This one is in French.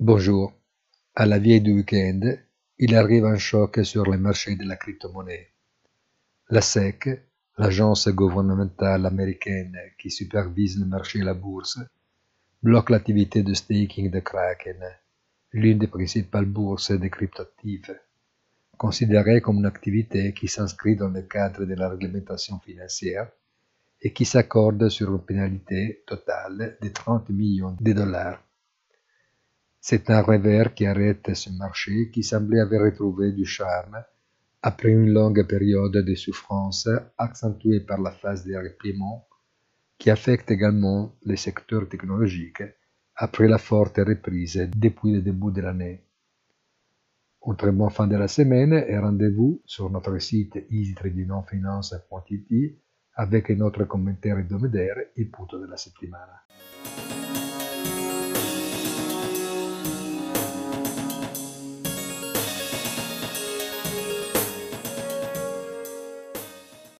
Bonjour. À la veille du week-end, il arrive un choc sur les marchés de la crypto-monnaie. La SEC, l'agence gouvernementale américaine qui supervise le marché et la bourse, bloque l'activité de staking de Kraken, l'une des principales bourses des cryptoactifs, considérée comme une activité qui s'inscrit dans le cadre de la réglementation financière et qui s'accorde sur une pénalité totale de 30 millions de dollars. C'est un revers qui arrête ce marché qui semblait avoir retrouvé du charme après une longue période de souffrance accentuée par la phase de repliement qui affecte également les secteurs technologiques après la forte reprise depuis le début de l'année. Un bon fin de la semaine et rendez-vous sur notre site easytradingfinance.it avec notre commentaire hebdomadaire et punto della settimana.